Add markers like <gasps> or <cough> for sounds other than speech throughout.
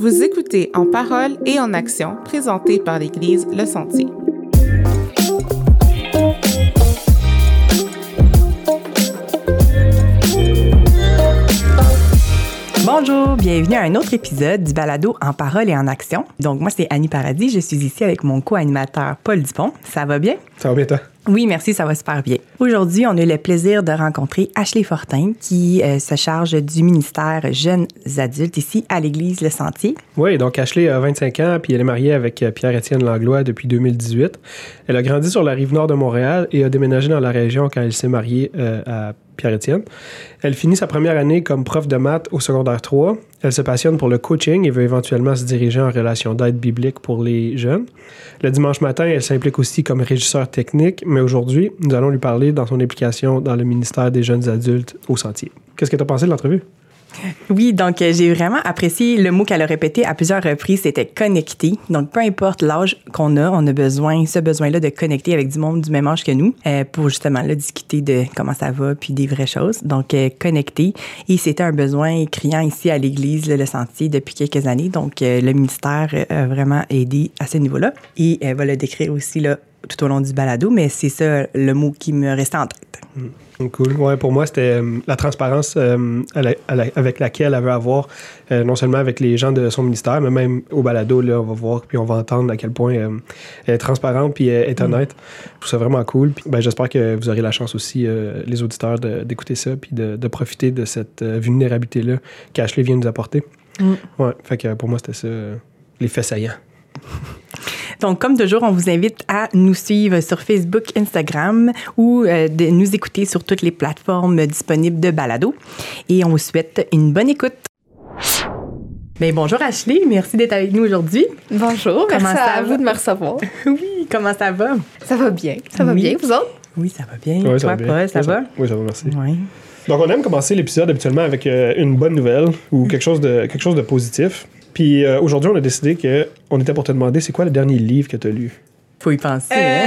Vous écoutez En parole et en action, présenté par l'Église Le Sentier. Bonjour, bienvenue à un autre épisode du balado En parole et en action. Donc moi c'est Annie Paradis, je suis ici avec mon co-animateur Paul Dupont. Ça va bien? Ça va bien toi? Oui, merci, ça va super bien. Aujourd'hui, on a eu le plaisir de rencontrer Ashley Fortin, qui euh, se charge du ministère Jeunes Adultes ici à l'Église Le Sentier. Oui, donc Ashley a 25 ans, puis elle est mariée avec euh, Pierre-Étienne Langlois depuis 2018. Elle a grandi sur la rive nord de Montréal et a déménagé dans la région quand elle s'est mariée euh, à Pierre-Étienne. Elle finit sa première année comme prof de maths au secondaire 3. Elle se passionne pour le coaching et veut éventuellement se diriger en relation d'aide biblique pour les jeunes. Le dimanche matin, elle s'implique aussi comme régisseur technique, mais aujourd'hui, nous allons lui parler dans son implication dans le ministère des jeunes adultes au Sentier. Qu'est-ce que tu as pensé de l'entrevue? Oui, donc euh, j'ai vraiment apprécié le mot qu'elle a répété à plusieurs reprises, c'était connecter. Donc peu importe l'âge qu'on a, on a besoin, ce besoin-là de connecter avec du monde du même âge que nous euh, pour justement là, discuter de comment ça va puis des vraies choses. Donc euh, connecter. Et c'était un besoin criant ici à l'Église, le Sentier, depuis quelques années. Donc le ministère a vraiment aidé à ce niveau-là. Et elle va le décrire aussi là, tout au long du balado, mais c'est ça le mot qui me restait en tête. Mmh. Cool. Ouais, pour moi, c'était euh, la transparence euh, avec laquelle elle veut avoir, euh, non seulement avec les gens de son ministère, mais même au balado, là, on va voir, puis on va entendre à quel point elle est transparente, puis elle est honnête. Je trouve ça vraiment cool. Puis, ben, j'espère que vous aurez la chance aussi, les auditeurs, d'écouter ça, puis de, de, profiter de cette vulnérabilité-là qu'Ashley vient nous apporter. Mm. Ouais, fait que pour moi, c'était ça, les faits saillants. Donc, comme toujours, on vous invite à nous suivre sur Facebook, Instagram ou euh, de nous écouter sur toutes les plateformes disponibles de balado. Et on vous souhaite une bonne écoute. Bien, bonjour Ashley, merci d'être avec nous aujourd'hui. Bonjour, comment merci ça à vous de me recevoir. <laughs> oui, comment ça va? Ça va bien, ça va bien, vous autres? Oui, ça va bien. Oui, ça va Paul, ça, va? Oui, ça va, merci. Oui. Donc, on aime commencer l'épisode habituellement avec euh, une bonne nouvelle ou quelque chose de, quelque chose de positif. Puis euh, aujourd'hui, on a décidé qu'on était pour te demander c'est quoi le dernier livre que tu as lu? Faut y penser. Hein?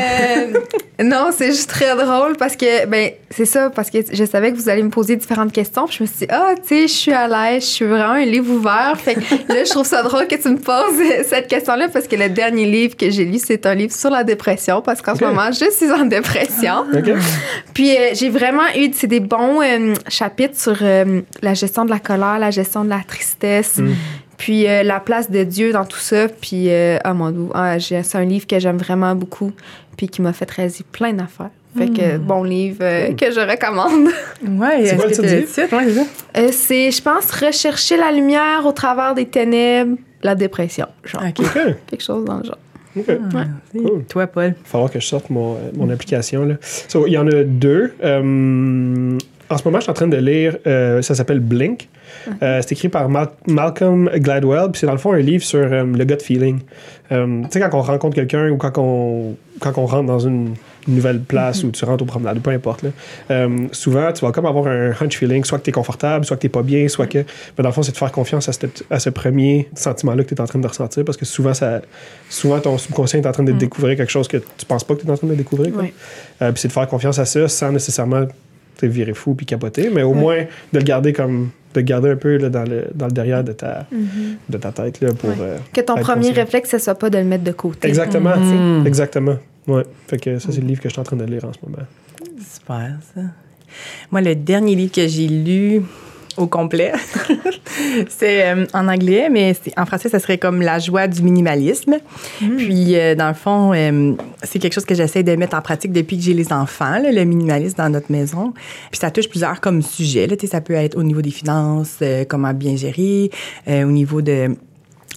Euh, non, c'est juste très drôle parce que, ben, c'est ça, parce que je savais que vous allez me poser différentes questions. Puis je me suis dit, ah, tu sais, je suis à l'aise, je suis vraiment un livre ouvert. Fait que là, je trouve ça drôle que tu me poses <laughs> cette question-là parce que le dernier livre que j'ai lu, c'est un livre sur la dépression parce qu'en ce moment, je suis en dépression. <laughs> Puis euh, j'ai vraiment eu, c'est des bons chapitres sur la gestion de la colère, la gestion de la tristesse. Mm. Puis euh, la place de Dieu dans tout ça. Puis, euh, oh mon Dieu, ah, c'est un livre que j'aime vraiment beaucoup. Puis qui m'a fait réaliser plein d'affaires. Fait que hmm. bon livre euh, que je recommande. <laughs> Ouais, c'est quoi le titre? Ouais, c'est, je pense, Rechercher la lumière au travers des ténèbres, la dépression. Genre. <laughs> Quelque chose dans le genre. OK. Ah, Toi, Paul? Il va falloir que je sorte mon, mon application. Là. il y en a deux. en ce moment, je suis en train de lire, ça s'appelle Blink. Euh, c'est écrit par Malcolm Gladwell, puis c'est dans le fond un livre sur euh, le gut feeling. Euh, tu sais, quand on rencontre quelqu'un ou quand on, quand on rentre dans une nouvelle place mm-hmm. ou tu rentres au promenade, peu importe, là, souvent tu vas comme avoir un hunch feeling, soit que tu es confortable, soit que tu pas bien, soit que. Mais dans le fond, c'est de faire confiance à, à ce premier sentiment-là que tu es en train de ressentir parce que souvent, ça, souvent ton subconscient est en train de mm. découvrir quelque chose que tu penses pas que tu es en train de découvrir. puis c'est de faire confiance à ça sans nécessairement virer fou puis capoter, mais au moins de le garder comme de garder un peu là, dans, le, dans le derrière de ta, mm-hmm. de ta tête là, pour. Euh, que ton premier réflexe, ce soit pas de le mettre de côté. Exactement. Mm-hmm. Exactement. Ouais. Fait que ça, c'est le livre que je suis en train de lire en ce moment. Super, ça. Moi, le dernier livre que j'ai lu, au complet. <laughs> c'est euh, en anglais, mais en français, ça serait comme la joie du minimalisme. Mm. Puis, euh, dans le fond, euh, c'est quelque chose que j'essaie de mettre en pratique depuis que j'ai les enfants, le minimalisme dans notre maison. Puis, ça touche plusieurs comme sujets. Là, ça peut être au niveau des finances, comment bien gérer, au niveau de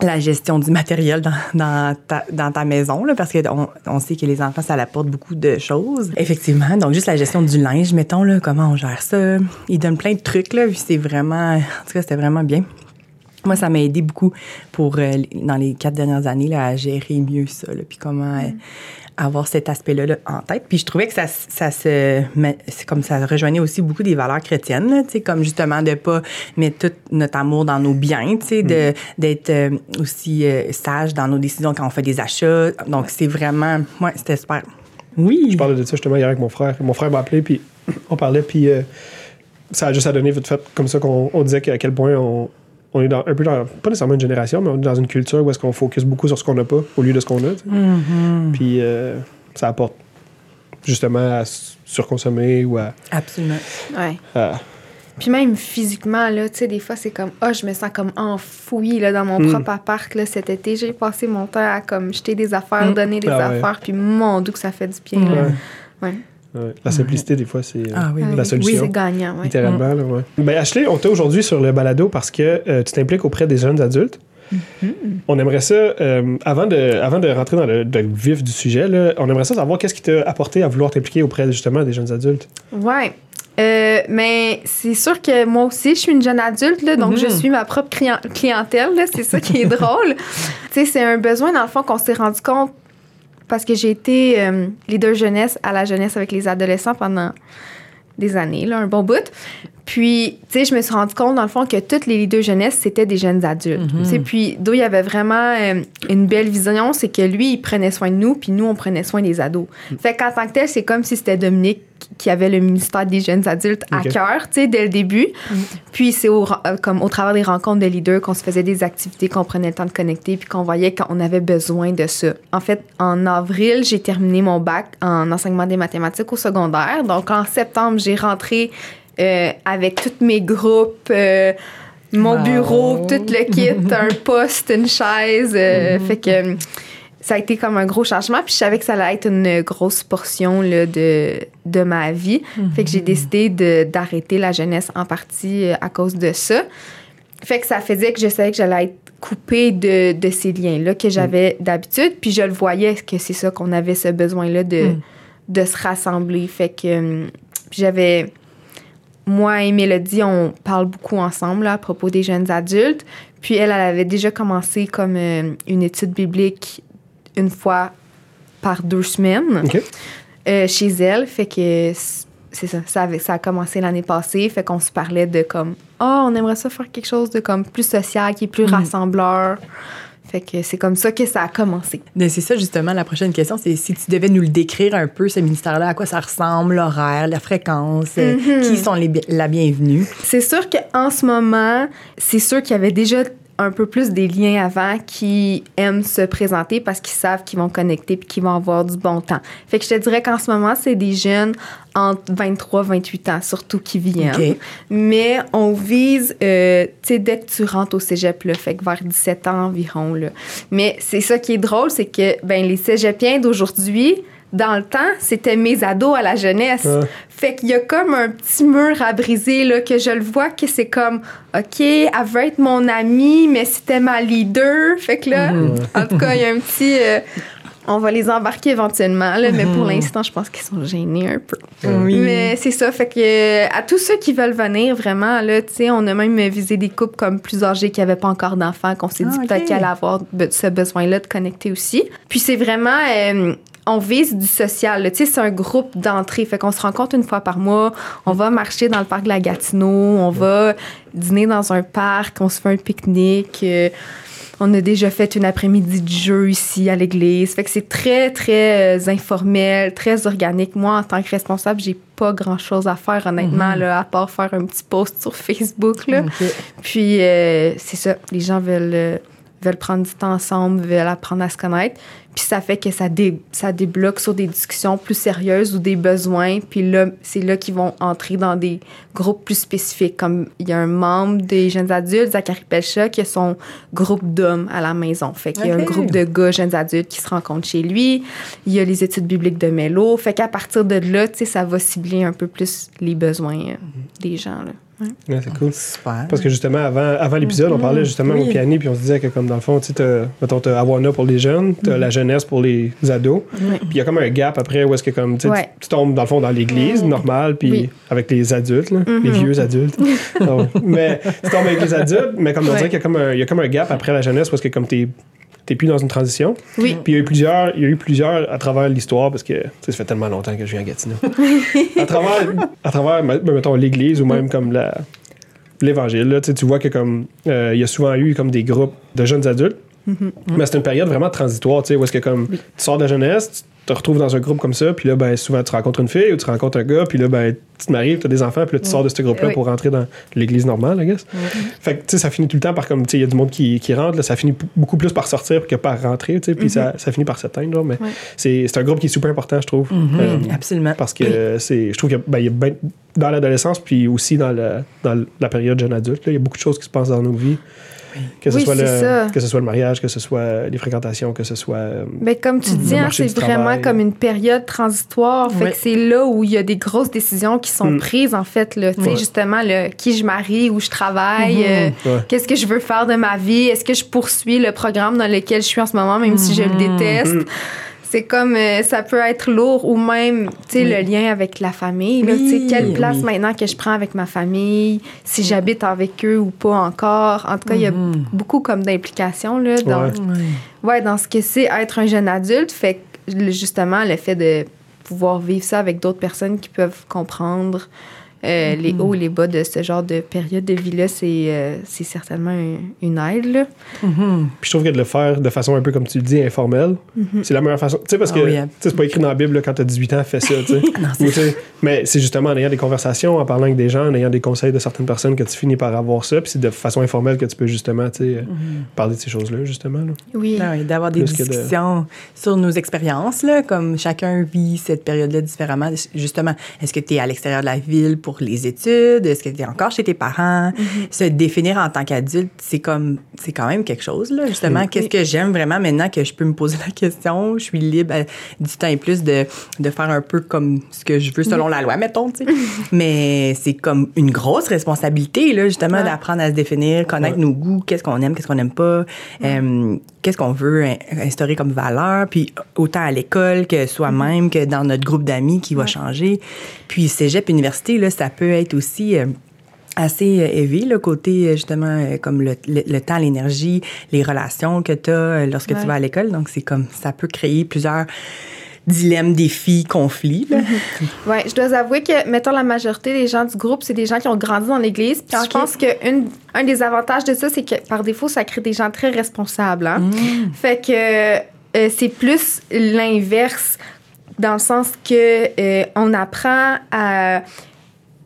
la gestion du matériel dans, ta, maison, parce qu'on on sait que les enfants, ça apporte beaucoup de choses. Effectivement, donc juste la gestion du linge, mettons, là, comment on gère ça. Ils donnent plein de trucs, là, c'est vraiment... En tout cas, c'était vraiment bien. Moi, ça m'a aidé beaucoup pour, euh, dans les quatre dernières années, là, à gérer mieux ça, puis comment... Euh, avoir cet aspect-là en tête. Puis je trouvais que ça, ça se, comme ça rejoignait aussi beaucoup des valeurs chrétiennes, tu sais, comme justement de pas mettre tout notre amour dans nos biens, tu sais, de, mm. d'être euh, aussi euh, sage dans nos décisions quand on fait des achats. Donc c'est vraiment, moi, c'était super. Oui. Je parlais de ça justement hier avec mon frère. Mon frère m'a appelé, puis on parlait, puis euh, ça a juste à donner vite fait comme ça qu'on on disait à quel point on, on est dans, un peu dans, pas nécessairement une génération, mais on est dans une culture où est-ce qu'on focus beaucoup sur ce qu'on n'a pas au lieu de ce qu'on a. Mhm. Puis euh, ça apporte justement à surconsommer ou à. Absolument. Ouais. à- Puis même physiquement, là, tu sais, des fois, c'est comme, ah, je me sens comme enfouie, là, dans mon Mm. propre appart, là, cet été. J'ai passé mon temps à, comme, jeter des affaires, Mm. donner des Ah ouais. affaires, puis mon Dieu que ça fait du bien, là. Ouais. Ouais. Ouais. La simplicité, des fois, c'est euh, Ah oui, oui. la oui. solution. Oui, c'est gagnant, ouais. Littéralement, là, ouais. Ben, Ashley, on t'a aujourd'hui sur le balado parce que euh, tu t'impliques auprès des jeunes adultes. On aimerait ça, euh, avant, de, avant de rentrer dans le, le vif du sujet, là, on aimerait ça savoir qu'est-ce qui t'a apporté à vouloir t'impliquer auprès justement des jeunes adultes. Ouais. Euh, mais c'est sûr que moi aussi, je suis une jeune adulte, là, donc je suis ma propre clien- clientèle. là. C'est ça qui est <laughs> drôle. tu sais, c'est un besoin, dans le fond, qu'on s'est rendu compte parce que j'ai été euh, leader jeunesse à la jeunesse avec les adolescents pendant des années, là, un bon bout. Puis, tu sais, je me suis rendu compte, dans le fond, que tous les leaders jeunesse, c'était des jeunes adultes. Mhm. Tu sais, puis, d'où il y avait vraiment euh, une belle vision, c'est que lui, il prenait soin de nous, puis nous, on prenait soin des ados. Fait qu'en tant que tel, c'est comme si c'était Dominique qui avait le ministère des jeunes adultes à cœur, tu sais, dès le début. Puis c'est au, euh, comme au travers des rencontres de leaders qu'on se faisait des activités, qu'on prenait le temps de connecter, puis qu'on voyait qu'on avait besoin de ça. En fait, en avril, j'ai terminé mon bac en enseignement des mathématiques au secondaire. Donc en septembre, j'ai rentré euh, avec tous mes groupes. euh, mon Wow. bureau, tout le kit, un <laughs> poste, une chaise. euh, Fait que ça a été comme un gros changement. Puis je savais que ça allait être une grosse portion là, de, de ma vie. Fait que j'ai décidé de- d'arrêter la jeunesse en partie à cause de ça. Fait que ça faisait que je savais que j'allais être coupée de, de ces liens-là que j'avais d'habitude. Puis je le voyais que c'est ça qu'on avait ce besoin-là de, Mm. de se rassembler. Fait que j'avais. Moi et Mélodie, on parle beaucoup ensemble là, à propos des jeunes adultes. Puis elle, elle avait déjà commencé comme euh, une étude biblique une fois par deux semaines euh, chez elle. Fait que c'est ça, ça, avait- ça a commencé l'année passée. Fait qu'on se parlait de comme, oh, on aimerait ça faire quelque chose de comme plus social, qui est plus Mm. rassembleur. Fait que c'est comme ça que ça a commencé. C'est ça, justement, la prochaine question, c'est si tu devais nous le décrire un peu, ce ministère-là, à quoi ça ressemble, l'horaire, la fréquence, euh, Mhm. qui sont les, la bienvenue? C'est sûr qu'en ce moment, c'est sûr qu'il y avait déjà un peu plus des liens avant qui aiment se présenter parce qu'ils savent qu'ils vont connecter puis qu'ils vont avoir du bon temps. Fait que je te dirais qu'en ce moment, c'est des jeunes entre 23 28 ans surtout qui viennent. Mais on vise, euh, tu sais, dès que tu rentres au cégep, là, fait que vers 17 ans environ. Là. Mais c'est ça qui est drôle, c'est que ben, les cégepiens d'aujourd'hui, dans le temps, c'était mes ados à la jeunesse. Ouais. Fait qu'il y a comme un petit mur à briser, là, que je le vois que c'est comme, OK, elle veut être mon amie, mais c'était ma leader. Fait que là, en tout cas, il y a un petit. euh, on va les embarquer éventuellement, là, mais pour l'instant, je pense qu'ils sont gênés un peu. Oui. Mais c'est ça, fait que euh, à tous ceux qui veulent venir, vraiment, là, tu sais, on a même visé des couples comme plus âgés qui n'avaient pas encore d'enfants, qu'on s'est Ah, dit ok. peut-être qu'elle allait avoir ce besoin-là de connecter aussi. Puis c'est vraiment, euh, on vise du social, là. tu sais, c'est un groupe d'entrée, fait qu'on se rencontre une fois par mois, on va marcher dans le parc de la Gatineau, on va dîner dans un parc, on se fait un pique-nique. euh, on a déjà fait une après-midi de jeu ici à l'église. Fait que c'est très, très euh, informel, très organique. Moi, en tant que responsable, j'ai pas grand-chose à faire, honnêtement, là, à part faire un petit post sur Facebook. Là. Puis, euh, c'est ça. Les gens veulent, veulent prendre du temps ensemble, veulent apprendre à se connaître. Puis, ça fait que ça, dé- ça débloque sur des discussions plus sérieuses ou des besoins. Puis là, c'est là qu'ils vont entrer dans des groupes plus spécifiques. Comme il y a un membre des jeunes adultes, Zachary Pelcha, qui a son groupe d'hommes à la maison. Fait qu'il y a un groupe de gars jeunes adultes qui se rencontrent chez lui. Il y a les études bibliques de Mélo. Fait qu'à partir de là, tu sais, ça va cibler un peu plus les besoins euh, des gens. Là. Ouais, c'est cool. Super. Parce que justement, avant, avant l'épisode, on parlait justement Oui. au piano, puis on se disait que, comme dans le fond, tu mettons, t'as Awana pour les jeunes, t'as la jeunesse pour les ados, puis il y a comme un gap après où est-ce que, comme, tu sais, Ouais. tu tombes, dans le fond, dans l'église, normal, puis Oui. avec les adultes, là, les vieux adultes. <laughs> Mais tu tombes avec les adultes, mais comme on dirait qu'il y a comme un, il y a comme un gap après la jeunesse parce que, comme t'es t'es plus dans une transition. Oui. Puis il y a eu plusieurs, il y a eu plusieurs à travers l'histoire parce que ça fait tellement longtemps que je viens à Gatineau. <laughs> à travers, à travers ben, mettons l'église ou même comme la l'évangile, là, tu vois que comme euh, il y a souvent eu comme des groupes de jeunes adultes. Mais c'est une période vraiment transitoire, tu sais, où est-ce que comme tu sors de la jeunesse, te retrouves dans un groupe comme ça, puis là, ben, souvent, tu rencontres une fille ou tu rencontres un gars, puis là, ben, tu te maries, tu as des enfants, puis là, tu sors de ce groupe-là Oui. pour rentrer dans l'église normale, I guess. Fait que, tu sais, ça finit tout le temps par comme, tu sais, il y a du monde qui, qui rentre, là, ça finit beaucoup plus par sortir que par rentrer, tu sais, puis ça, ça finit par s'éteindre, mais Ouais. c'est c'est un groupe qui est super important, je trouve. Euh, Absolument. parce que c'est, je trouve qu'il y a, ben, il y a ben- dans l'adolescence, puis aussi dans, le, dans la période jeune adulte, là, il y a beaucoup de choses qui se passent dans nos vies. Que ce, Oui, soit ça. le, que ce soit le mariage, que ce soit les fréquentations, que ce soit. euh, Ben, comme tu dis, Le hein, c'est vraiment travail. comme une période transitoire. Fait que c'est là où il y a des grosses décisions qui sont Mm. prises, en fait. Là. Tu sais, Ouais. Justement, là, qui je marie, où je travaille, Mhm. euh, Ouais. qu'est-ce que je veux faire de ma vie, est-ce que je poursuis le programme dans lequel je suis en ce moment, même si je le Mhm. déteste? C'est comme, euh, ça peut être lourd ou même, tu sais, Oui. le lien avec la famille. Oui, Tu sais, quelle place oui. maintenant que je prends avec ma famille, si j'habite avec eux ou pas encore. En tout cas, il y a Mhm. beaucoup comme d'implications là, dans, Ouais. Ouais. Dans ce que c'est être un jeune adulte, fait que justement le fait de pouvoir vivre ça avec d'autres personnes qui peuvent comprendre euh, les hauts et les bas de ce genre de période de vie-là, c'est euh, c'est certainement un- une aide. Là. Mhm. Puis je trouve que de le faire de façon un peu, comme tu le dis, informelle, c'est la meilleure façon. Tu sais, parce Ah que tu hein. sais, c'est pas écrit dans la Bible là, quand tu as 18 ans, fais ça. tu sais. <laughs> Non, Ou, mais c'est justement en ayant des conversations, en parlant avec des gens, en ayant des conseils de certaines personnes que tu finis par avoir ça. Puis c'est de façon informelle que tu peux justement tu sais, euh, parler de ces choses-là, justement. là. Oui. Ah oui, d'avoir des Plus que de- discussions sur nos expériences, là, comme chacun vit cette période-là différemment. Justement, est-ce que tu es à l'extérieur de la ville pour les études? Est-ce que tu es encore chez tes parents? Se définir en tant qu'adulte, c'est comme c'est quand même quelque chose, là, justement. Qu'est-ce que j'aime vraiment maintenant que je peux me poser la question? Je suis libre à du temps et plus de, de faire un peu comme ce que je veux selon la loi, mettons, tu sais. Mais c'est comme une grosse responsabilité, là, justement, Ouais. d'apprendre à se définir, connaître Ouais. nos goûts, qu'est-ce qu'on aime, qu'est-ce qu'on n'aime pas, euh, qu'est-ce qu'on veut in- instaurer comme valeur, puis autant à l'école que soi-même, que dans notre groupe d'amis qui va changer. Puis cégep, université, là, ça peut être aussi... euh, assez euh, élevé, le côté euh, justement euh, comme le, le- le temps, l'énergie, les relations que tu as lorsque Ouais. tu vas à l'école. Donc, c'est comme ça peut créer plusieurs dilemmes, défis, conflits. là. <laughs> Ouais, je dois avouer que, mettons, la majorité des gens du groupe, c'est des gens qui ont grandi dans l'Église. Puis je pense qu'un un des avantages de ça, c'est que par défaut, ça crée des gens très responsables. hein. Fait que euh, c'est plus l'inverse, dans le sens que euh, on apprend à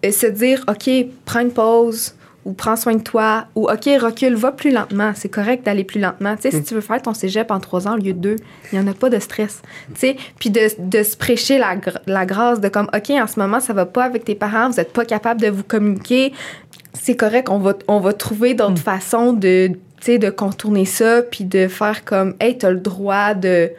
euh, se dire, OK, prends une pause ou prends soin de toi, ou OK, recule, va plus lentement. C'est correct d'aller plus lentement. Tu sais, si tu veux faire ton cégep en trois ans au lieu de deux, il n'y en a pas de stress. Tu sais, puis de, de se prêcher la, la grâce de comme, OK, en ce moment, ça va pas avec tes parents, vous n'êtes pas capable de vous communiquer. C'est correct, on va, on va trouver d'autres façons de, tu sais, de contourner ça, puis de faire comme, hey, t'as le droit de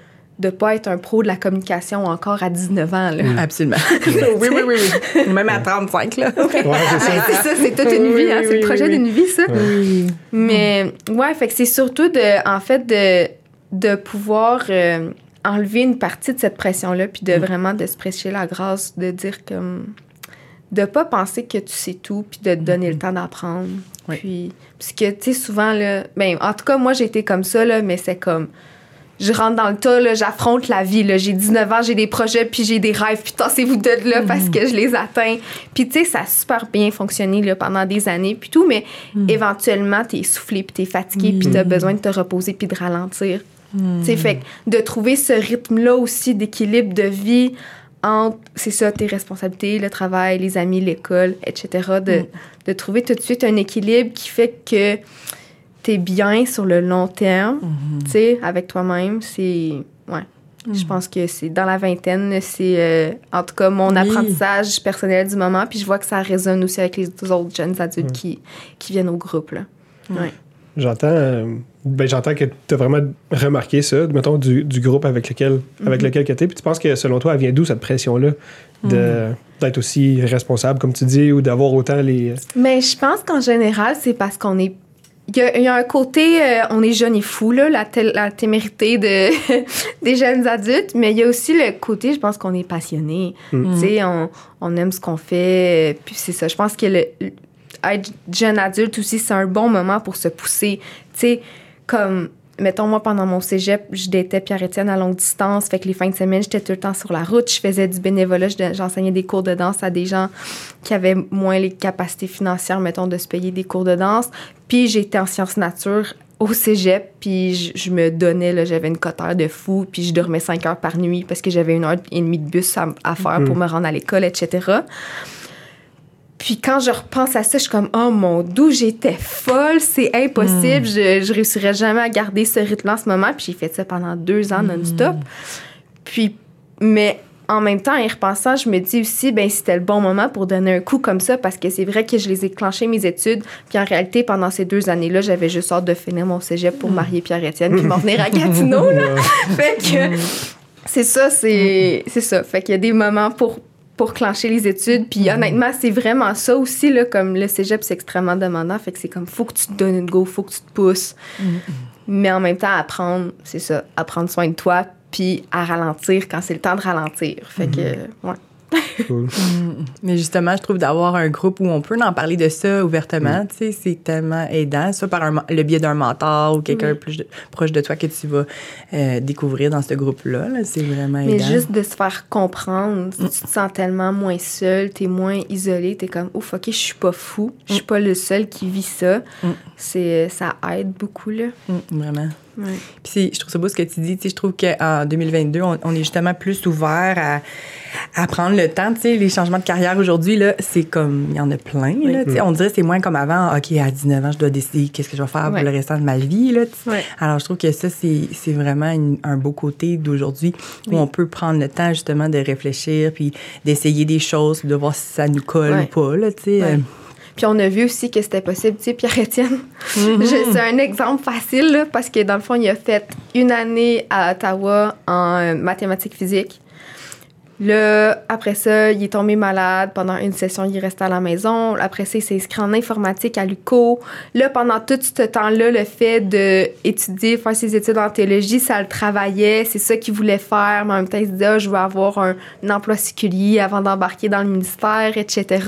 de pas être un pro de la communication encore à 19 ans. Là. Absolument. <laughs> oui, oui, oui, oui. Même à 35, là. Ouais, c'est ça. Ouais, <laughs> c'est ça, c'est toute une Oui, vie, hein, c'est oui, le projet oui. d'une vie, ça. Oui. Mais ouais, fait que c'est surtout de, en fait, de, de pouvoir euh, enlever une partie de cette pression-là, puis de vraiment de se prêcher la grâce, de dire comme. de pas penser que tu sais tout, puis de te donner le temps d'apprendre. Oui. Puis, parce que, tu sais, souvent, là, ben, en tout cas, moi, j'ai été comme ça, là, mais c'est comme. Je rentre dans le tas, j'affronte la vie. J'ai 19 ans, j'ai des projets, puis j'ai des rêves, puis tassez-vous de là parce que je les atteins. Puis, tu sais, ça a super bien fonctionné là, pendant des années, puis tout, mais éventuellement, t'es essoufflé, puis t'es fatigué, puis t'as besoin de te reposer, puis de ralentir. Tu sais, fait de trouver ce rythme-là aussi d'équilibre de vie entre, c'est ça, tes responsabilités, le travail, les amis, l'école, etc. De, de trouver tout de suite un équilibre qui fait que t'es bien sur le long terme, tu sais, avec toi-même. C'est. Ouais. Je pense que c'est dans la vingtaine, c'est euh, en tout cas mon Oui. apprentissage personnel du moment. Puis je vois que ça résonne aussi avec les autres jeunes adultes qui, qui viennent au groupe. Là. Ouais. J'entends euh, ben, j'entends que tu as vraiment remarqué ça, mettons, du, du groupe avec lequel, avec lequel tu es. Puis tu penses que selon toi, elle vient d'où cette pression-là de, d'être aussi responsable, comme tu dis, ou d'avoir autant les. Mais je pense qu'en général, c'est parce qu'on est. Il y, a, il y a un côté, euh, on est jeune et fou, là, la, témérité de, <laughs> des jeunes adultes, mais il y a aussi le côté, je pense qu'on est passionné. Tu sais, on, on aime ce qu'on fait. Puis c'est ça. Je pense que le- être jeune adulte aussi, c'est un bon moment pour se pousser. Tu sais, comme, mettons, moi, pendant mon cégep, je datais Pierre-Étienne à longue distance. Fait que les fins de semaine, j'étais tout le temps sur la route. Je faisais du bénévolat. je- J'enseignais des cours de danse à des gens qui avaient moins les capacités financières, mettons, de se payer des cours de danse. Puis j'étais en sciences nature au cégep, puis je, je me donnais, j'avais une coteur de fou, puis je dormais 5 heures par nuit parce que j'avais une heure et demie de bus à, à faire pour me rendre à l'école, etc. Puis quand je repense à ça, je suis comme, oh mon dieu, j'étais folle, c'est impossible, je, je réussirais jamais à garder ce rythme en ce moment. Puis j'ai fait ça pendant deux ans non-stop. Puis, mais en même temps, en y repensant, je me dis aussi, ben c'était le bon moment pour donner un coup comme ça parce que c'est vrai que je les ai clenchées mes études. Puis en réalité, pendant ces deux années-là, j'avais juste hâte de finir mon cégep pour marier Pierre-Étienne puis m'en venir à <laughs> Gatineau. Là. fait que c'est ça, c'est c'est ça. Fait qu'il y a des moments pour pour clencher les études. Puis honnêtement, c'est vraiment ça aussi, là, comme le cégep, c'est extrêmement demandant. Fait que c'est comme, faut que tu te donnes une go, faut que tu te pousses. Mais en même temps, apprendre, c'est ça, à prendre soin de toi, puis à ralentir quand c'est le temps de ralentir. Fait que, ouais. Cool. <laughs> Mais justement, je trouve d'avoir un groupe où on peut en parler de ça ouvertement, tu sais, c'est tellement aidant, soit par un le biais d'un mentor ou quelqu'un Oui. plus de- proche de toi que tu vas euh, découvrir dans ce groupe-là. là. c'est vraiment Mais aidant. juste de se faire comprendre, tu te sens tellement moins seul, t'es moins isolé, t'es comme, ouf, ok, je suis pas fou, je suis pas le seul qui vit ça. Mm. C'est, ça aide beaucoup, là. Mm, vraiment. Ouais. Puis je trouve ça beau ce que tu dis. Je trouve qu'en 2022, on, on est justement plus ouvert à, à prendre le temps. Les changements de carrière aujourd'hui, c'est comme, il y en a plein. Là. On dirait que c'est moins comme avant. OK, à 19 ans, je dois décider qu'est-ce que je vais faire Ouais. pour le restant de ma vie. Là. Ouais. Alors, je trouve que ça, c'est vraiment une- un beau côté d'aujourd'hui où on peut prendre le temps justement de réfléchir puis d'essayer des choses, de voir si ça nous colle ou pas. Là, Puis on a vu aussi que c'était possible. Tu sais, Pierre-Étienne, je- c'est un exemple facile là, parce que dans le fond, il a fait une année à Ottawa en mathématiques physiques. Là, après ça, il est tombé malade. Pendant une session, il est resté à la maison. Après ça, il s'est inscrit en informatique à l'UCO. Là, pendant tout ce temps-là, le fait d'étudier, faire ses études en théologie, ça le travaillait. C'est ça qu'il voulait faire. Mais en même temps, il se disait, Ah, je veux avoir un, un emploi séculier avant d'embarquer dans le ministère, etc.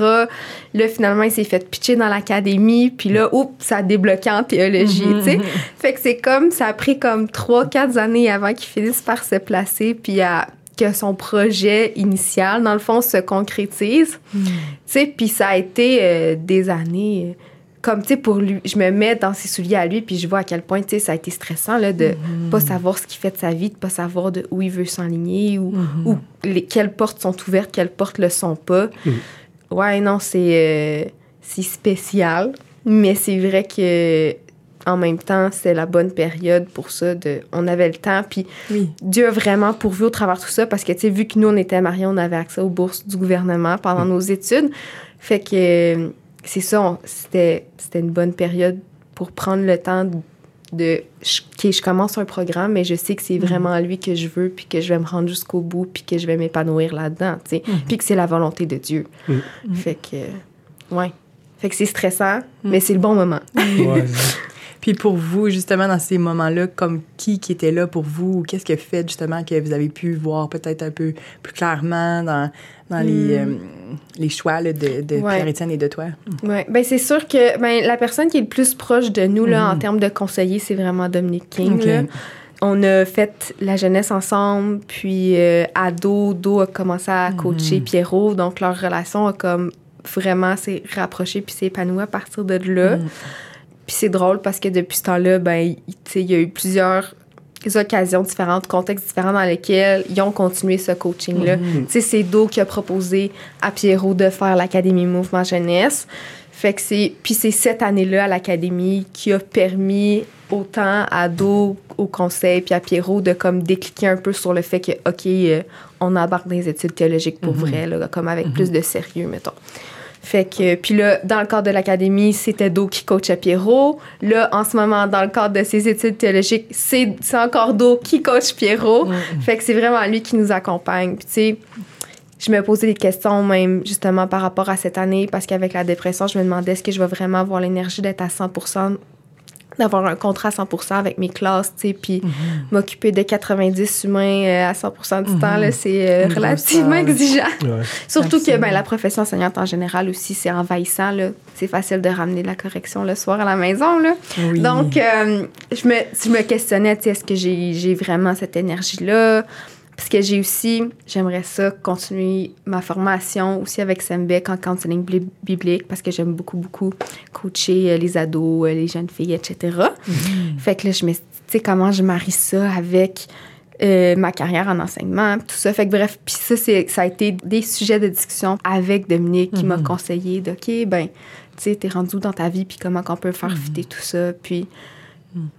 Là, finalement, il s'est fait pitcher dans l'académie. Puis là, oups, ça a débloqué en théologie, tu sais. Fait que c'est comme, ça a pris comme trois, quatre années avant qu'il finisse par se placer. Puis à que son projet initial, dans le fond, se concrétise. Tu sais, puis ça a été euh, des années... euh, Comme, tu sais, pour lui, je me mets dans ses souliers à lui, puis je vois à quel point, tu sais, ça a été stressant, là, de pas savoir ce qu'il fait de sa vie, de pas savoir de où il veut s'enligner, ou, ou les, quelles portes sont ouvertes, quelles portes le sont pas. Ouais, non, c'est euh, c'est spécial, mais c'est vrai que en même temps, c'est la bonne période pour ça. De, on avait le temps, puis Oui. Dieu a vraiment pourvu au travers de tout ça parce que, tu sais, vu que nous, on était mariés, on avait accès aux bourses du gouvernement pendant nos études. Fait que c'est ça, c'était une bonne période pour prendre le temps de. de je, commence un programme, mais je sais que c'est vraiment lui que je veux, puis que je vais me rendre jusqu'au bout, puis que je vais m'épanouir là-dedans, tu sais. Puis que c'est la volonté de Dieu. Fait que. Ouais. Fait que c'est stressant, mais c'est le bon moment. <laughs> Ouais, Puis pour vous, justement, dans ces moments-là, comme qui qui était là pour vous? ou Qu'est-ce qui a fait, justement, que vous avez pu voir peut-être un peu plus clairement dans, dans les, euh, les choix là, de, de Ouais. Pierre-Étienne et de toi? Ouais, ben c'est sûr que ben, la personne qui est le plus proche de nous là, en termes de conseiller, c'est vraiment Dominique King. Là. On a fait la jeunesse ensemble, puis euh, ado, Do a commencé à coacher Pierrot, donc leur relation a comme vraiment s'est rapprochée puis s'est épanouie à partir de là. Puis c'est drôle parce que depuis ce temps-là, ben, il y a eu plusieurs occasions différentes, contextes différents dans lesquels ils ont continué ce coaching-là. Sais, c'est Do qui a proposé à Pierrot de faire l'Académie Mouvement Jeunesse. Fait que c'est... Puis c'est cette année-là à l'Académie qui a permis autant à Do, au conseil, puis à Pierrot de comme décliquer un peu sur le fait que, OK, euh, on embarque dans les études théologiques pour vrai, là, comme avec plus de sérieux, mettons. Fait que, puis là, dans le cadre de l'académie, c'était Do qui coachait Pierrot. Là, en ce moment, dans le cadre de ses études théologiques, c'est encore Do qui coach Pierrot. Fait que c'est vraiment lui qui nous accompagne. Puis tu sais, je me posais des questions même justement par rapport à cette année parce qu'avec la dépression, je me demandais est-ce que je vais vraiment avoir l'énergie d'être à 100 d'avoir un contrat à 100% avec mes classes, tu sais, puis m'occuper de 90 humains euh, à 100% du temps, là, c'est euh, relativement exigeant. ouais. Surtout que ben, la profession enseignante en général aussi, c'est envahissant. là. C'est facile de ramener de la correction le soir à la maison. Là. Oui. Donc, euh, je, me, je me questionnais, est-ce que j'ai j'ai vraiment cette énergie-là? Parce que j'ai aussi, j'aimerais ça, continuer ma formation aussi avec Sembec en counseling bli- biblique parce que j'aime beaucoup, beaucoup coacher euh, les ados, euh, les jeunes filles, etc. Fait que là, je me suis dit, tu sais, comment je marie ça avec euh, ma carrière en enseignement, tout ça. Fait que bref, puis ça, ça a été des sujets de discussion avec Dominique qui m'a conseillé de, OK, ben, tu sais, t'es rendu où dans ta vie, puis comment qu'on peut faire fitter tout ça. Puis,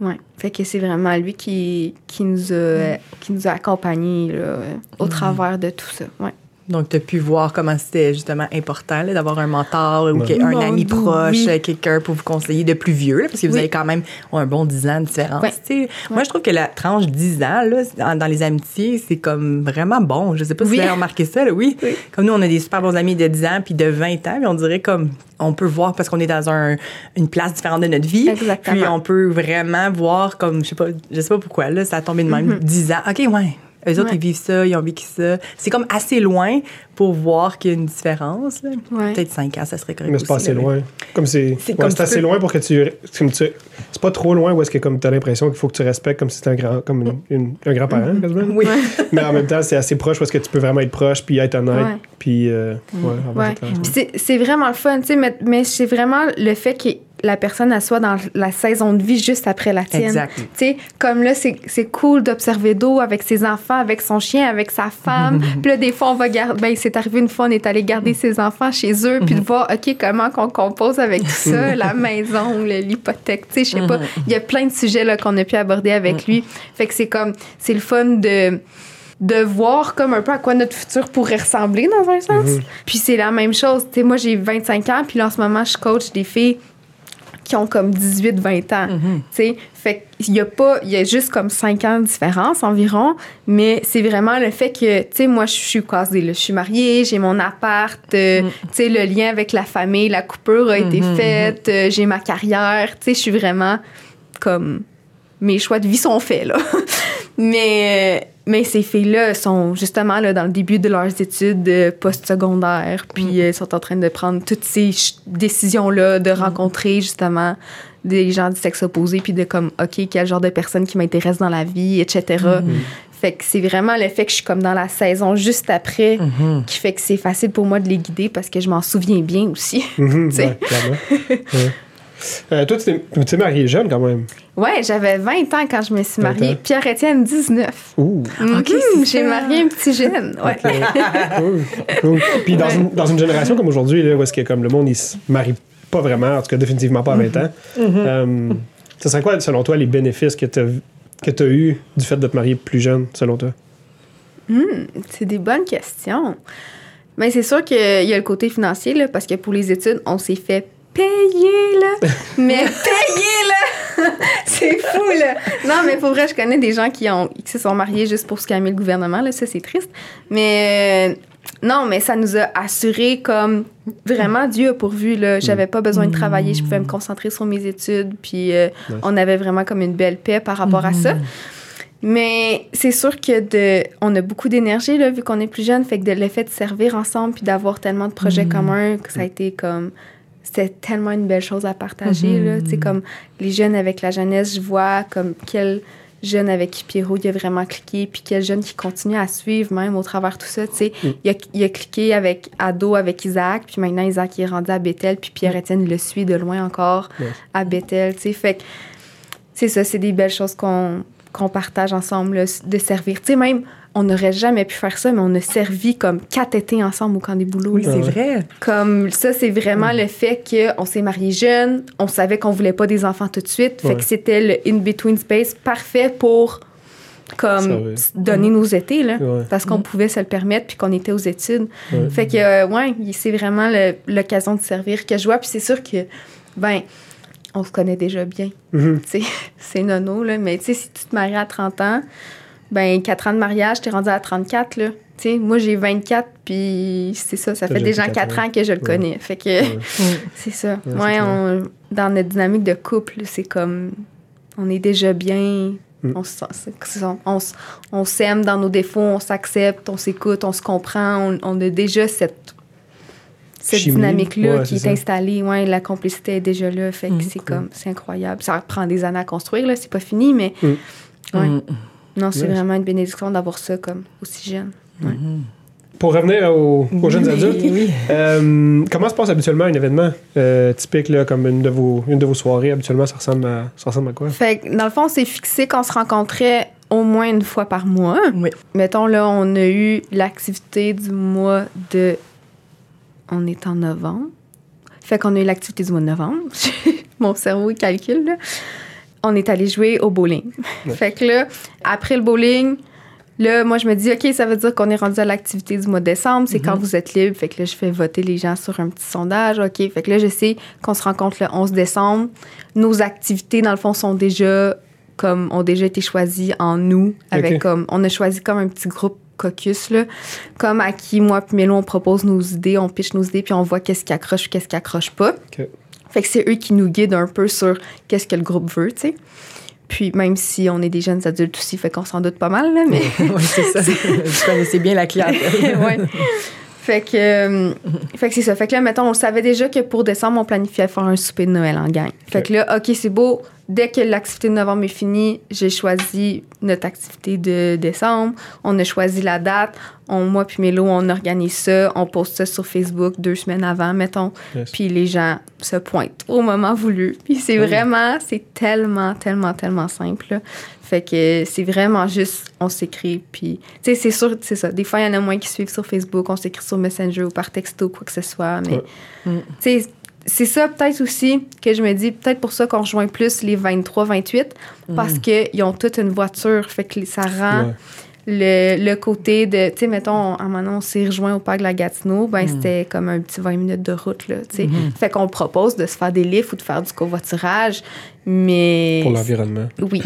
ouais. Fait que c'est vraiment lui qui, qui, nous, a, qui nous a accompagnés là, au travers de tout ça. Ouais. Donc, tu as pu voir comment c'était justement important d'avoir un mentor ou un ami proche, oui. euh, quelqu'un pour vous conseiller de plus vieux, là, parce que vous Oui. avez quand même un bon 10 ans de différence. Ouais. tu sais. Moi, je trouve que la tranche 10 ans là, dans, les amitiés, c'est comme vraiment bon. Je sais pas si Oui. vous avez remarqué ça. là, oui. Oui. Comme nous, on a des super bons amis de 10 ans puis de 20 ans, mais on dirait comme on peut voir parce qu'on est dans un, une place différente de notre vie. Exactement. Puis on peut vraiment voir comme, je sais pas, je sais pas pourquoi, là, ça a tombé de même 10 ans. OK, ouais. Eux autres. Ouais. ils vivent ça, ils ont vécu ça. C'est comme assez loin pour voir qu'il y a une différence. Ouais. Peut-être 5 ans, ça serait correct. Mais c'est pas assez loin. Comme c'est C'est ouais, comme c'est tu assez peux- loin pour que tu. C'est pas trop loin où est-ce que comme tu as l'impression qu'il faut que tu respectes comme si c'était un grand comme une- une- un grand-parent quasiment. Mm-hmm. Oui. <laughs> Mais en même temps, c'est assez proche parce que tu peux vraiment être proche puis être honnête. Ouais. Puis euh, c'est- c'est vraiment le fun, tu sais, mais, mais c'est vraiment le fait que la personne elle soit dans la saison de vie juste après la tienne. Exact. Tu sais, comme là, c'est cool d'observer d'eau avec ses enfants, avec son chien, avec sa femme. <laughs> puis là, des fois, on va garder. Ben, c'est arrivé une fois, on est allé garder ses enfants chez eux, puis de voir, OK, comment qu'on compose avec tout <laughs> ça, la maison, l'hypothèque, tu sais, je sais pas. Il y a plein de sujets là, qu'on a pu aborder avec lui. Fait que c'est comme, c'est le fun de de voir comme un peu à quoi notre futur pourrait ressembler dans un sens. Puis c'est la même chose. Tu sais, moi, j'ai 25 ans, puis là, en ce moment, je coach des filles qui ont comme 18, 20 ans. Tu sais, fait qu'il y a pas, il y a juste comme 5 ans de différence environ, mais c'est vraiment le fait que, tu sais, moi, je suis casée, là. Je suis mariée, j'ai mon appart, euh, tu sais, le lien avec la famille, la coupure a été faite, euh, j'ai ma carrière, tu sais, je suis vraiment comme mes choix de vie sont faits, là. <laughs> mais, euh, mais ces filles-là sont justement là, dans le début de leurs études euh, postsecondaires, puis euh, sont en train de prendre toutes ces décisions-là, de rencontrer justement des gens du sexe opposé, puis de comme, OK, quel genre de personnes qui m'intéressent dans la vie, etc. Fait que c'est vraiment le fait que je suis comme dans la saison juste après qui fait que c'est facile pour moi de les guider parce que je m'en souviens bien aussi. <laughs> Mhm. Ouais. <laughs> Euh, toi, tu t'es- tu t'es marié jeune quand même. Ouais, j'avais 20 ans quand je me suis 20 mariée. Pierre-Étienne, 19. Ouh. Mhm, Ok, c'est J'ai marié un petit jeune. Ouais. cool, cool. Puis dans, une, dans une génération comme aujourd'hui, là, où est-ce que comme le monde, il se marie pas vraiment, en tout cas définitivement pas à 20 ans, euh, ce serait quoi, selon toi, les bénéfices que tu as que tu eu du fait de te marier plus jeune, selon toi? C'est des bonnes questions. Mais c'est sûr qu'il y a le côté financier, là, parce que pour les études, on s'est fait payer, là. <laughs> Mais payer, là! <laughs> c'est fou, là! Non, mais pour vrai, je connais des gens qui, ont, qui se sont mariés juste pour scammer le gouvernement, là. Ça, c'est triste. Mais... euh, non, mais ça nous a assuré comme vraiment Dieu a pourvu là. J'avais pas besoin de travailler, je pouvais me concentrer sur mes études, puis euh, on avait vraiment comme une belle paix par rapport à ça. Mais c'est sûr que de, on a beaucoup d'énergie là, vu qu'on est plus jeune, fait que de l'effet de servir ensemble puis d'avoir tellement de projets communs, que ça a été comme c'était tellement une belle chose à partager là, tu sais comme les jeunes avec la jeunesse, je vois comme quel jeune avec qui Pierrot il a vraiment cliqué puis quel jeune qui continue à suivre même au travers de tout ça, tu sais, il, a, il a cliqué avec ado avec Isaac, puis maintenant Isaac il est rendu à Bethel, puis Pierre-Étienne le suit de loin encore à Bethel, tu sais, fait que c'est ça, c'est des belles choses qu'on partage ensemble, là, de servir. Tu sais, même, on n'aurait jamais pu faire ça, mais on a servi comme quatre étés ensemble au camp des boulots. Oui, c'est vrai. Comme ça, c'est vraiment le fait qu'on s'est mariés jeunes, on savait qu'on voulait pas des enfants tout de suite, fait Ouais. que c'était le in-between space parfait pour comme donner nos étés, là, Ouais. parce qu'on pouvait se le permettre puis qu'on était aux études. Ouais. Fait que, euh, ouais, c'est vraiment l'occasion de servir que je vois. Puis c'est sûr que, ben, on se connaît déjà bien. Mhm. Sais, <laughs> c'est nono, là. Mais tu sais, si tu te maries à 30 ans, ben, 4 ans de mariage, t'es rendu à 34, là. Tu sais, moi, j'ai 24, puis c'est ça, ça fait déjà déjà fait 4 quatre ans que je le Ouais. connais. Fait que, Ouais. <laughs> c'est ça. Ouais, on- dans notre dynamique de couple, c'est comme, on est déjà bien. Mm. On, on, s- on s'aime dans nos défauts, on s'accepte, on s'écoute, on se comprend. On, on a déjà cette, cette dynamique-là Ouais, qui est ça. installée. Ouais, la complicité est déjà là. Fait que Mm. c'est comme, c'est incroyable. Ça prend des années à construire, là. C'est pas fini, mais Mm. Non, c'est Ouais. vraiment une bénédiction d'avoir ça comme aussi jeune. Pour revenir aux, aux jeunes Oui, adultes, oui. euh, comment se passe habituellement un événement euh, typique, là, comme une de, vos, une de vos soirées? Habituellement, ça ressemble à, ça ressemble à quoi? Fait que, dans le fond, on s'est fixé qu'on se rencontrait au moins une fois par mois. Oui. Mettons, là, on a eu l'activité du mois de. On est en novembre. Fait qu'on a eu l'activité du mois de novembre. <laughs> Mon cerveau, calcule, là. On est allé jouer au bowling. Ouais. Fait que là, après le bowling, là, moi, je me dis, OK, ça veut dire qu'on est rendu à l'activité du mois de décembre. C'est quand vous êtes libre. Fait que là, je fais voter les gens sur un petit sondage. OK? Fait que là, je sais qu'on se rencontre le 11 décembre. Nos activités, dans le fond, sont déjà comme ont déjà été choisies en nous avec comme on a choisi comme un petit groupe caucus là comme à qui moi puis Mélo on propose nos idées on pitch nos idées puis on voit qu'est-ce qui accroche qu'est-ce qui accroche pas Ok. Fait que c'est eux qui nous guident un peu sur qu'est-ce que le groupe veut tu sais puis même si on est des jeunes adultes aussi fait qu'on s'en doute pas mal là mais <laughs> oui, c'est ça. <laughs> <laughs> Vous connaissez bien la ouais. Fait que, euh, fait que c'est ça. Fait que là, mettons, on savait déjà que pour décembre, on planifiait faire un souper de Noël en gang. Fait que là, OK, c'est beau. Dès que l'activité de novembre est finie, j'ai choisi notre activité de décembre. On a choisi la date. On, moi puis Mélo, on organise ça. On poste ça sur Facebook deux semaines avant, mettons. Yes. Puis les gens se pointent au moment voulu. Puis c'est Oui. vraiment, c'est tellement, tellement, tellement simple. là. Fait que c'est vraiment juste, on s'écrit. Puis, tu sais, c'est sûr, c'est ça. Des fois, il y en a moins qui suivent sur Facebook. On s'écrit sur Messenger ou par texto, quoi que ce soit. Mais, Ouais. Tu sais, c'est ça peut-être aussi que je me dis, peut-être pour ça qu'on rejoint plus les 23-28, parce qu'ils ont toute une voiture. Fait que ça rend Ouais. le, le côté de, tu sais, mettons, à un moment donné, on s'est rejoint au parc de la Gatineau, ben c'était comme un petit 20 minutes de route, là, tu sais. Fait qu'on propose de se faire des lifts ou de faire du covoiturage, mais... Pour l'environnement. Oui.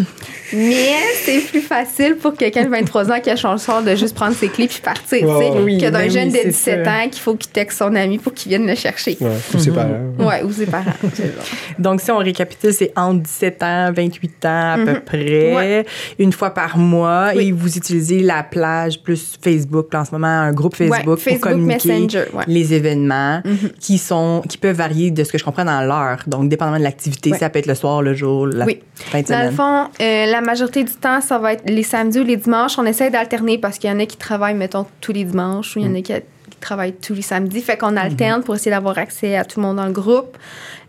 Mais c'est plus facile pour quelqu'un de 23 ans qui a changé sort de juste prendre ses clés puis partir, Ouais, tu sais, ouais. Oui, que d'un jeune oui, de c'est 17 ça. ans qu'il faut qu'il texte son ami pour qu'il vienne le chercher. Ouais, ou ses parents. Ouais, ou ses parents. <laughs> Donc, si on récapitule, c'est entre 17 ans, 28 ans à peu près, Ouais. une fois par mois, Oui. et vous utilisez la plage plus Facebook, en ce moment, un groupe Facebook, Ouais, pour Facebook communiquer Messenger, ouais. les événements qui sont qui peuvent varier de ce que je comprends dans l'heure. Donc, dépendamment de l'activité, Ouais. ça peut être le soir, le jour, la Oui. fin de Dans le fond, euh, la majorité du temps, ça va être les samedis ou les dimanches. On essaie d'alterner parce qu'il y en a qui travaillent, mettons, tous les dimanches ou il y en a qui, qui travaillent tous les samedis. Fait qu'on alterne pour essayer d'avoir accès à tout le monde dans le groupe.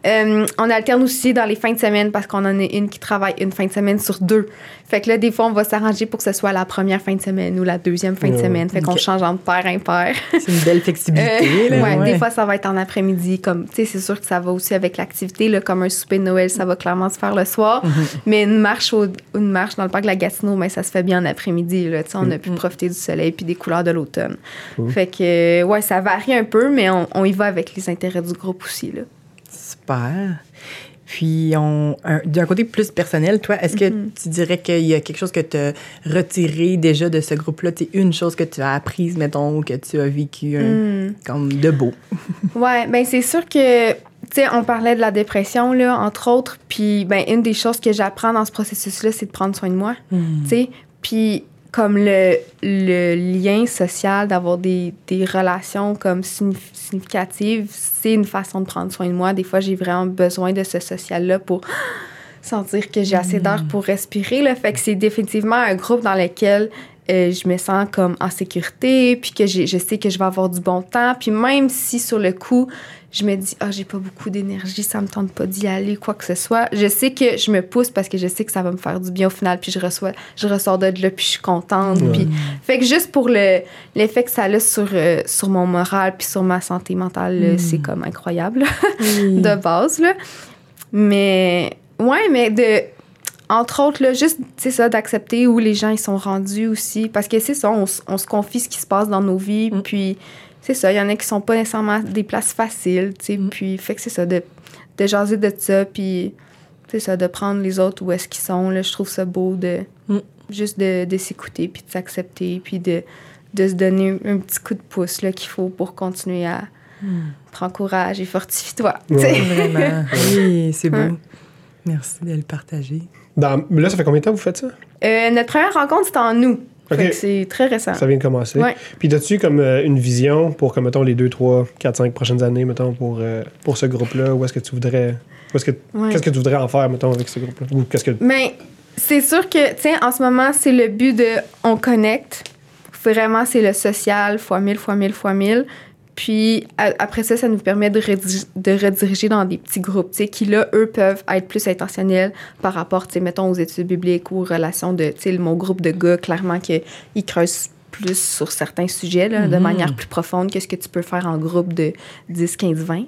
Euh, on alterne aussi dans les fins de semaine parce qu'on en a une qui travaille une fin de semaine sur deux. Fait que là, des fois, on va s'arranger pour que ce soit la première fin de semaine ou la deuxième fin de semaine. Fait qu'on change entre père impair. C'est une belle flexibilité. Euh, là, ouais, ouais. des fois, ça va être en après-midi. Comme, tu sais, c'est sûr que ça va aussi avec l'activité, là, comme un souper de Noël, ça va clairement se faire le soir. Mais une marche, au- une marche dans le parc de la Gatineau, ben, ça se fait bien en après-midi. Là, tu sais, on a pu profiter du soleil puis des couleurs de l'automne. Fait que, ouais, ça varie un peu, mais on, on y va avec les intérêts du groupe aussi. Là. Super. Puis, d'un côté plus personnel, toi, est-ce que Mm-hmm. tu dirais qu'il y a quelque chose que tu as retiré déjà de ce groupe-là? Tu une chose que tu as apprise, mettons, ou que tu as vécu un- Mm. comme de beau. <laughs> Ouais, ben c'est sûr que, tu sais, on parlait de la dépression, là, entre autres. Puis, ben, une des choses que j'apprends dans ce processus-là, c'est de prendre soin de moi. tu sais. Puis comme le, le lien social, d'avoir des, des relations comme signif- significatives, c'est une façon de prendre soin de moi. Des fois, j'ai vraiment besoin de ce social-là pour <gasps> sentir que j'ai assez d'air pour respirer. Là. Fait que c'est définitivement un groupe dans lequel euh, je me sens comme en sécurité, puis que je sais que je vais avoir du bon temps. Puis même si sur le coup, je me dis, ah, j'ai pas beaucoup d'énergie, ça me tente pas d'y aller, quoi que ce soit, je sais que je me pousse parce que je sais que ça va me faire du bien au final, puis je, reçois, je ressors de là, puis je suis contente. Ouais. Puis, fait que juste pour le, l'effet que ça a sur, euh, sur mon moral, puis sur ma santé mentale, là, c'est comme incroyable <laughs> de base. Là. Mais, ouais, mais de. Entre autres, là, juste, c'est ça, d'accepter où les gens ils sont rendus aussi. Parce que c'est ça, on, se confie ce qui se passe dans nos vies. Mm. Puis, c'est ça, il y en a qui sont pas nécessairement des places faciles, tu sais. Mm. Puis, fait que c'est ça, de, de jaser de ça. Puis, c'est ça, de prendre les autres où est-ce qu'ils sont. Là, je trouve ça beau de. Mm. Juste de, de s'écouter, puis de s'accepter, puis de, de se donner un petit coup de pouce là, qu'il faut pour continuer à. Prends courage et fortifie-toi. Ouais. <laughs> Vraiment. <laughs> oui, c'est beau. Ouais. Merci de le partager. Dans- mais là, ça fait combien de temps que vous faites ça? Euh, notre première rencontre, c'était en août. Ok. Fait que c'est très récent. Ça vient de commencer. Ouais. Puis, as-tu comme euh, une vision pour, comme, mettons, les 2, 3, 4, 5 prochaines années, mettons, pour, euh, pour ce groupe-là? Où est-ce que tu voudrais. Où est-ce que, Ouais. Qu'est-ce que tu voudrais en faire, mettons, avec ce groupe-là? Ou qu'est-ce que. Mais c'est sûr que, tiens, en ce moment, c'est le but de on connecte. Vraiment, c'est le social, fois mille, fois mille, fois mille. Puis après ça, ça nous permet de, rediriger dans des petits groupes, tu sais, qui là, eux, peuvent être plus intentionnels par rapport, tu sais, mettons, aux études bibliques ou aux relations de, tu sais, mon groupe de gars, clairement, qu'ils creusent plus sur certains sujets, là, de manière plus profonde que ce que tu peux faire en groupe de 10, 15, 20.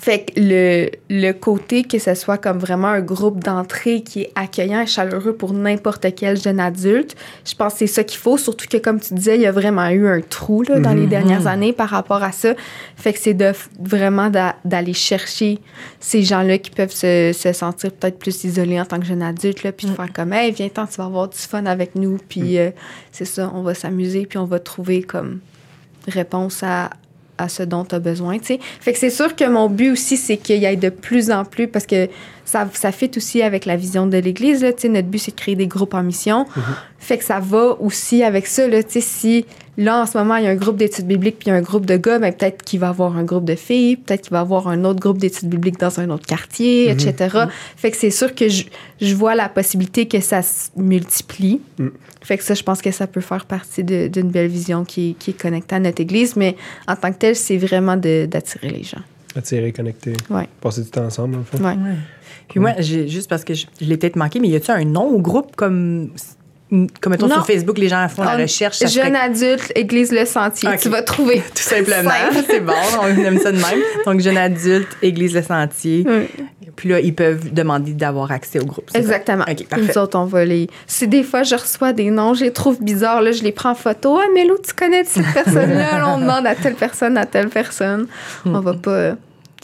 Fait que le, le côté que ce soit comme vraiment un groupe d'entrée qui est accueillant et chaleureux pour n'importe quel jeune adulte, je pense que c'est ça qu'il faut. Surtout que, comme tu disais, il y a vraiment eu un trou là, dans les dernières années par rapport à ça. Fait que c'est de f- vraiment d'a- d'aller chercher ces gens-là qui peuvent se, se sentir peut-être plus isolés en tant que jeune adulte, là, puis de faire comme, hey, viens-t'en, tu vas avoir du fun avec nous, puis euh, c'est ça, on va s'amuser, puis on va trouver comme réponse à, à ce dont tu as besoin, tu sais. Fait que c'est sûr que mon but aussi, c'est qu'il y ait de plus en plus, parce que ça, ça fit aussi avec la vision de l'Église, là, notre but, c'est de créer des groupes en mission. Fait que ça va aussi avec ça, là, si là, en ce moment, il y a un groupe d'études bibliques puis un groupe de gars, ben, peut-être qu'il va avoir un groupe de filles, peut-être qu'il va avoir un autre groupe d'études bibliques dans un autre quartier, etc. Fait que c'est sûr que je, je vois la possibilité que ça se multiplie. Fait que ça, je pense que ça peut faire partie de- d'une belle vision qui, qui est connectée à notre Église, mais en tant que tel, c'est vraiment de- d'attirer les gens. Attirer, connecter, Ouais. passer du temps ensemble, fond. Ouais. Puis moi, j'ai, juste parce que je, je l'ai peut-être manqué, mais y a-tu un nom au groupe comme. Comme mettons Non. sur Facebook, les gens font la recherche. ça serait- Jeune adulte, Église Le Sentier. Tu vas trouver. Tout simplement. Simple. <laughs> C'est bon, on aime ça de même. Donc, jeune adulte, Église Le Sentier. Puis là, ils peuvent demander d'avoir accès au groupe. ça? Exactement. OK, parfait. Nous autres, on va les. Si des fois, je reçois des noms, je les trouve bizarres, là, je les prends en photo. Ah, mais Lou, tu connais cette <laughs> personne-là? Là, on demande à telle personne, à telle personne. On va pas. euh,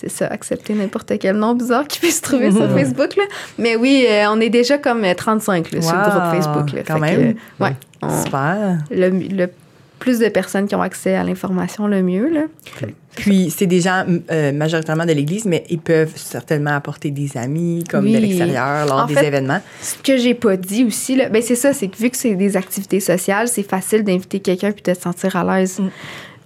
C'est ça, accepter n'importe quel nom bizarre qui puisse se trouver sur Facebook. Là. Mais oui, euh, on est déjà comme euh, 35 là, sur le groupe Facebook. Là. quand Fait que, même. euh, ouais, on- Super. le, le plus de personnes qui ont accès à l'information, le mieux. Là. Puis, c'est des gens euh, majoritairement de l'Église, mais ils peuvent certainement apporter des amis, comme de l'extérieur, lors En des fait, événements. Ce que j'ai pas dit aussi, ben c'est ça, c'est que vu que c'est des activités sociales, c'est facile d'inviter quelqu'un puis de se sentir à l'aise. Mm.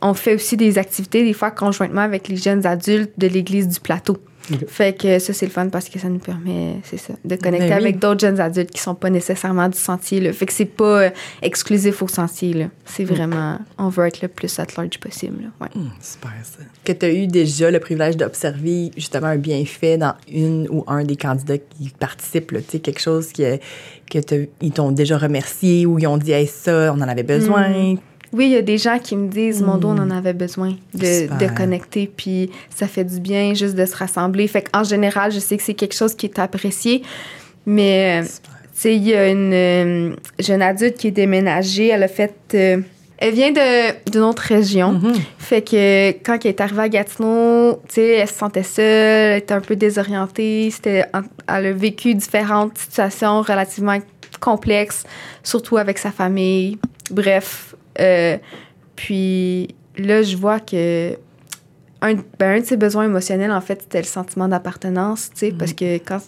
On fait aussi des activités, des fois conjointement avec les jeunes adultes de l'église du plateau. <laughs> Fait que ça, c'est le fun parce que ça nous permet, c'est ça, de connecter Ben oui. avec d'autres jeunes adultes qui sont pas nécessairement du sentier. Là. Fait que c'est pas euh, exclusif au sentier. C'est Mm. vraiment, on veut être le plus at large possible. Là. Ouais. Hum, super, ça. Que tu as eu déjà le privilège d'observer justement un bienfait dans une ou un des candidats qui participent, tu sais, quelque chose qui, que ils t'ont déjà remercié ou ils ont dit, hey, ça, on en avait besoin. Oui, il y a des gens qui me disent, mon dos, on en avait besoin de, de connecter, puis ça fait du bien juste de se rassembler. Fait qu'en général, je sais que c'est quelque chose qui est apprécié, mais, euh, tu sais, il y a une euh, jeune adulte qui est déménagée, elle a fait... euh, elle vient d'une autre région. Mhm. Fait que quand elle est arrivée à Gatineau, tu sais, elle se sentait seule, elle était un peu désorientée. C'était, elle a vécu différentes situations relativement complexes, surtout avec sa famille. Bref, euh, puis là, je vois que un, ben, un de ses besoins émotionnels, en fait, c'était le sentiment d'appartenance, tu sais, parce que quand,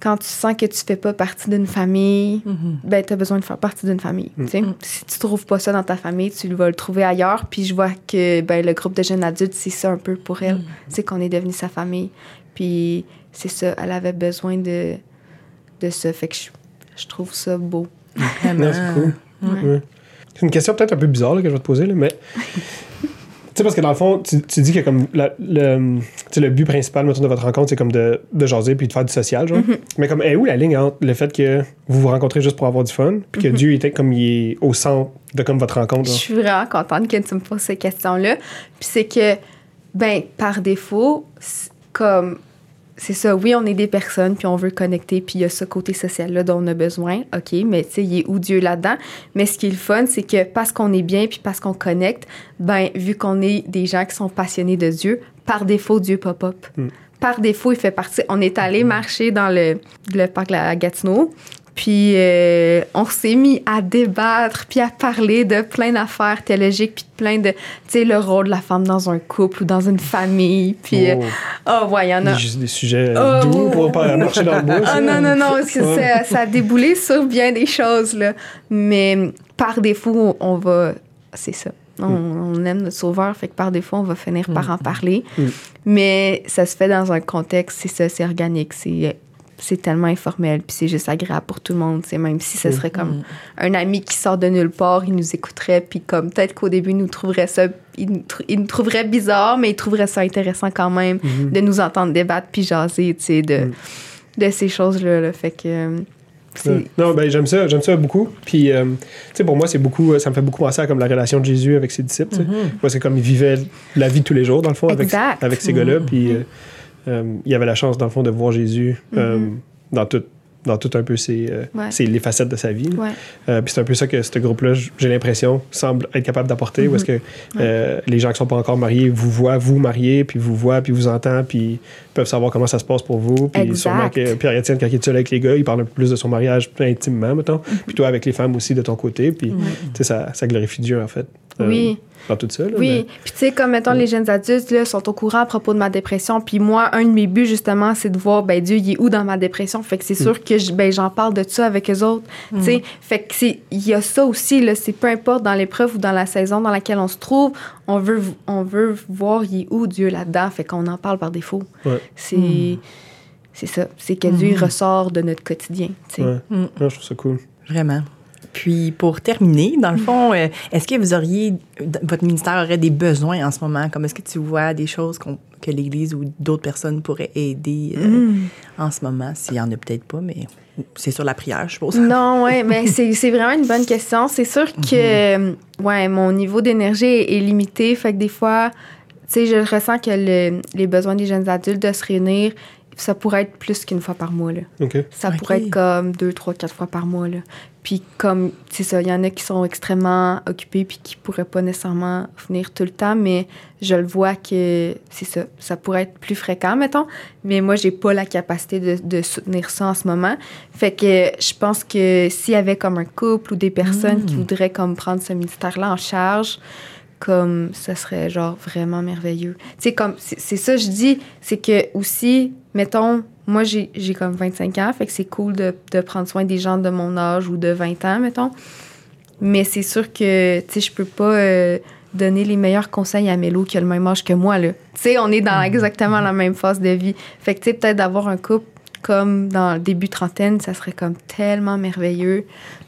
quand tu sens que tu fais pas partie d'une famille, Mhm. ben, tu as besoin de faire partie d'une famille. tu sais. Si tu trouves pas ça dans ta famille, tu vas le trouver ailleurs. Puis je vois que ben, le groupe de jeunes adultes, c'est ça un peu pour elle. C'est qu'on est devenu sa famille. Puis c'est ça, elle avait besoin de, de ça. Fait que je, je trouve ça beau. Vraiment. Non, c'est cool. Ouais. C'est une question peut-être un peu bizarre là, que je vais te poser, là, mais. <laughs> Tu sais, parce que dans le fond, tu, tu dis que comme la- le, le but principal mettons, de votre rencontre, c'est comme de, de jaser puis de faire du social, genre. Mais comme, est où la ligne entre le fait que vous vous rencontrez juste pour avoir du fun, puis que Dieu était comme il est au centre de comme votre rencontre, Je suis vraiment contente que tu me poses ces questions-là. Puis c'est que, ben, par défaut, comme, c'est ça, oui, on est des personnes, puis on veut connecter, puis il y a ce côté social-là dont on a besoin. OK, mais tu sais, il est où Dieu là-dedans? Mais ce qui est le fun, c'est que parce qu'on est bien, puis parce qu'on connecte, ben, vu qu'on est des gens qui sont passionnés de Dieu, par défaut, Dieu pop-up. Par défaut, il fait partie. On est allé marcher dans le, le parc la Gatineau. Puis euh, on s'est mis à débattre, puis à parler de plein d'affaires théologiques, puis de plein de, tu sais, le rôle de la femme dans un couple ou dans une famille. Puis, euh, Oh. oh, ouais, il y en a. Des, des sujets Oh. doux pour pas marcher dans le <laughs> bois. ça. Ah non, non, non, parce que ça, ça a déboulé sur bien des choses, là. Mais par défaut, on va. C'est ça. On, on aime notre sauveur, fait que par défaut, on va finir par en parler. Mm. Mais ça se fait dans un contexte, c'est ça, c'est organique, c'est c'est tellement informel, puis c'est juste agréable pour tout le monde. C'est même si ce serait comme un ami qui sort de nulle part, il nous écouterait, puis comme peut-être qu'au début, il nous trouverait ça, il nous, tr- il nous trouverait bizarre, mais il trouverait ça intéressant quand même de nous entendre débattre puis jaser, tu sais, de, de ces choses-là. là. Fait que euh. Non, ben j'aime ça, j'aime ça beaucoup. Puis, euh, tu sais, pour moi, c'est beaucoup, ça me fait beaucoup penser à comme la relation de Jésus avec ses disciples. Moi, c'est comme il vivait la vie de tous les jours, dans le fond, avec, Exact. avec ces gars-là. Puis, euh, euh, il avait la chance, dans le fond, de voir Jésus euh, dans tout dans tout un peu ses, euh, Ouais. ses- les facettes de sa vie. Ouais. Euh, puis c'est un peu ça que ce groupe-là, j'ai l'impression, semble être capable d'apporter, où est-ce que euh, les gens qui sont pas encore mariés vous voient vous marier, puis vous voient, puis vous entendent, puis peuvent savoir comment ça se passe pour vous. Puis sûrement que Pierre-Étienne, quand il est seul avec les gars, il parle un peu plus de son mariage plus intimement, mettons. Puis toi, avec les femmes aussi, de ton côté. Puis, sais, ça, ça glorifie Dieu, en fait. Euh, Oui. Dans tout ça, là, Oui, puis tu sais, comme mettons, les jeunes adultes là, sont au courant à propos de ma dépression. Puis moi, un de mes buts, justement, c'est de voir, ben Dieu, il est où dans ma dépression. Fait que c'est sûr que je- ben, j'en parle de ça avec eux autres. Tu sais, fait que c'est, il y a ça aussi, là, c'est peu importe dans l'épreuve ou dans la saison dans laquelle on se trouve, on veut, on veut voir, il est où Dieu là-dedans. Fait qu'on en parle par défaut. Ouais. C'est, c'est ça. C'est que Dieu, il ressort de notre quotidien, tu sais. Ouais, je trouve ça cool. Vraiment. Puis pour terminer, dans le fond, euh, est-ce que vous auriez, votre ministère aurait des besoins en ce moment? Comme est-ce que tu vois des choses que l'Église ou d'autres personnes pourraient aider euh, en ce moment? S'il y en a peut-être pas, mais c'est sur la prière, je suppose. Non, ouais, <laughs> ben c'est vraiment une bonne question. C'est sûr que euh, ouais, mon niveau d'énergie est, est limité, fait que des fois, tu sais, je ressens que le- les besoins des jeunes adultes de se réunir, ça pourrait être plus qu'une fois par mois là. Ça pourrait être comme deux, trois, quatre fois par mois là. Puis comme c'est ça, il y en a qui sont extrêmement occupés puis qui pourraient pas nécessairement venir tout le temps, mais je le vois que c'est ça, ça pourrait être plus fréquent mettons. Mais moi j'ai pas la capacité de, de soutenir ça en ce moment. Fait que je pense que s'il y avait comme un couple ou des personnes qui voudraient comme prendre ce ministère-là en charge, comme ça serait genre vraiment merveilleux. Tu sais, comme c'est ça je dis, c'est que aussi, mettons, moi j'ai comme 25 ans, fait que c'est cool de, de prendre soin des gens de mon âge ou de 20 ans, mettons. Mais c'est sûr que, tu sais, je peux pas euh, donner les meilleurs conseils à Mélo qui a le même âge que moi, là. Tu sais, on est dans exactement la même phase de vie. Fait que, tu sais, peut-être d'avoir un couple comme dans le début trentaine, ça serait comme tellement merveilleux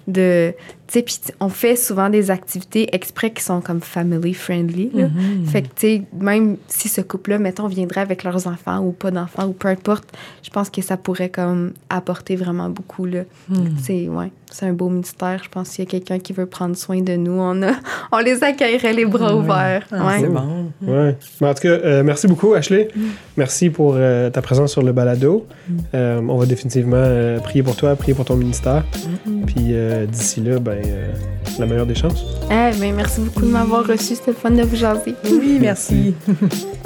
de... Tu sais, puis on fait souvent des activités exprès qui sont comme family friendly, là. Fait que, tu sais, même si ce couple-là, mettons, viendrait avec leurs enfants ou pas d'enfants ou peu importe, je pense que ça pourrait comme apporter vraiment beaucoup, là. C'est, ouais, c'est un beau mystère. Je pense qu'il y a quelqu'un qui veut prendre soin de nous, on, a, <laughs> on les accueillerait les bras ouverts. Ah, ouais. C'est bon. Ouais. Mais en tout cas, euh, merci beaucoup, Ashley. Merci pour euh, ta présence sur le balado. Euh, on va définitivement euh, prier pour toi, prier pour ton ministère. Puis euh, d'ici là, ben, euh, la meilleure des chances. Eh ben, merci beaucoup de m'avoir reçu. C'était le fun de vous jaser. Oui, merci. <laughs>